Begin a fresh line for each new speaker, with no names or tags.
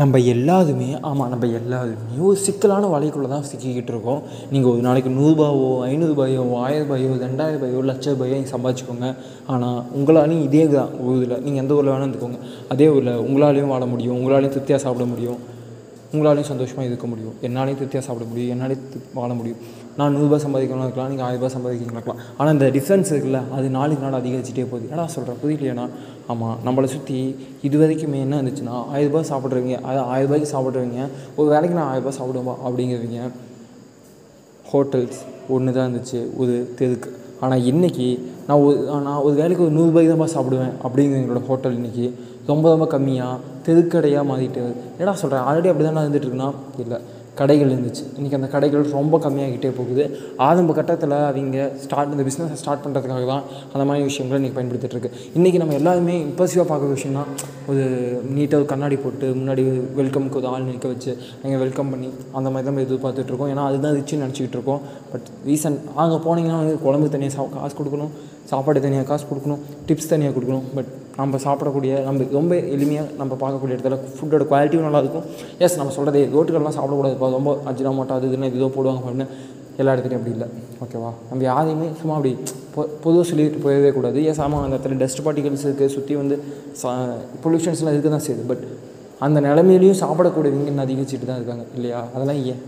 நம்ம எல்லாருமே ஆமாம் நம்ம எல்லாருமே ஒரு சிக்கலான வலைக்குள்ளே தான் சிக்கிக்கிட்டு இருக்கோம். நீங்கள் ஒரு நாளைக்கு நூறுரூபாவோ ஐநூறுபாயோ ஆயிரரூபாயோ ரெண்டாயிரரூபாயோ லட்ச ரூபாயோ நீங்கள் சம்பாதிச்சுக்கோங்க. ஆனால் உங்களாலையும் இதே தான் ஊரில் நீங்கள் எந்த ஊரில் வேணால் இருந்துக்கோங்க. அதே ஊரில் உங்களாலையும் வாழ முடியும் உங்களாலையும் திருப்தியாக சாப்பிட முடியும். உங்களாலையும் சந்தோஷமாக இருக்க முடியும். என்னாலையும் திருப்தியாக சாப்பிட முடியும். என்னாலையும் வாழ முடியும். நான் நூறுரூபா சம்பாதிக்கணும் இருக்கலாம். நீங்கள் ஆயிரரூபா சம்பாதிக்கலாம் இருக்கலாம். ஆனால் இந்த டிஃப்ரென்ஸ் இருக்குல்ல அது நாளுக்கு நாள் அதிகரிச்சுட்டே போகுது. ஏன்னா சொல்கிறேன் புரியலையாண்ணா ஆமாம் நம்மளை சுற்றி இது வரைக்குமே என்ன இருந்துச்சுன்னா ஆயிரரூபா சாப்பிட்றவங்க அது ஆயிரரூபாய்க்கு சாப்பிட்றவங்க ஒரு வேலைக்கு நான் ஆயிரரூபா சாப்பிடுவோம்பா அப்படிங்கிறவங்க ஹோட்டல்ஸ் ஒன்று தான் இருந்துச்சு ஒரு தெருக்கு. ஆனால் இன்றைக்கி நான் ஒரு நான் ஒரு வேலைக்கு ஒரு நூறுபாய்க்கு தான்ப்பா சாப்பிடுவேன் அப்படிங்கிறவங்களோட ஹோட்டல் இன்றைக்கி ரொம்ப ரொம்ப கம்மியாக தெருக்கடையாக மாறிட்டு. என்னடா சொல்கிறேன் ஆல்ரெடி அப்படி தானே இருந்துட்டு இல்லை. கடைகள் இருந்துச்சு. இன்றைக்கி அந்த கடைகள் ரொம்ப கம்மியாகிட்டே போகுது. ஆரம்ப கட்டத்தில் அவங்க ஸ்டார்ட் இந்த பிஸ்னஸை ஸ்டார்ட் பண்ணுறதுக்காக தான் அந்த மாதிரி விஷயங்களை இன்றைக்கி பயன்படுத்திட்டு இருக்கு. இன்றைக்கி நம்ம எல்லாருமே இம்பல்சிவாக பார்க்குற விஷயம்னா ஒரு நீட்டாக ஒரு கண்ணாடி போட்டு முன்னாடி வெல்கம்க்கு ஒரு ஆள் நிற்க வச்சு நீங்கள் வெல்கம் பண்ணி அந்த மாதிரி தான் எதிர்பார்த்துட்டு இருக்கோம். ஏன்னா அதுதான் ரிச்சுன்னு நினச்சிக்கிட்டு இருக்கோம். பட் ரீசன்ட் அங்கே போனீங்கன்னா வந்து குழம்புக்கு தனியாக சா காசு கொடுக்கணும் சாப்பாடு தனியாக காசு கொடுக்கணும் டிப்ஸ் தனியாக கொடுக்கணும். பட் நம்ம சாப்பிடக்கூடிய நம்ம ரொம்ப எளிமையாக நம்ம பார்க்கக்கூடிய இடத்துல ஃபுட்டோட குவாலிட்டியும் நல்லாயிருக்கும் எஸ் நம்ம சொல்கிறது ரோட்டுகள்லாம் சாப்பிடக்கூடாது. ரொம்ப அஜினாமோட்டோ அது இதுன்னு இதோ போடுவாங்க அப்படின்னு எல்லா இடத்துலையும் அப்படி இல்லை. ஓகேவா நம்ம யாரையுமே சும்மா அப்படி பொ பொதுவாக சொல்லிட்டு போயவே கூடாது. ஏன் ஆமாம் அந்த இடத்துல டஸ்ட் பார்ட்டிகல்ஸ் இருக்குது சுற்றி வந்து சா பொல்யூஷன்ஸ்லாம் இருக்க தான் செய்யுது. பட் அந்த நிலமையிலையும் சாப்பிடக்கூடியவங்க அதிகரிச்சுட்டு தான் இருக்காங்க. இல்லையா? அதெல்லாம் ஏன்?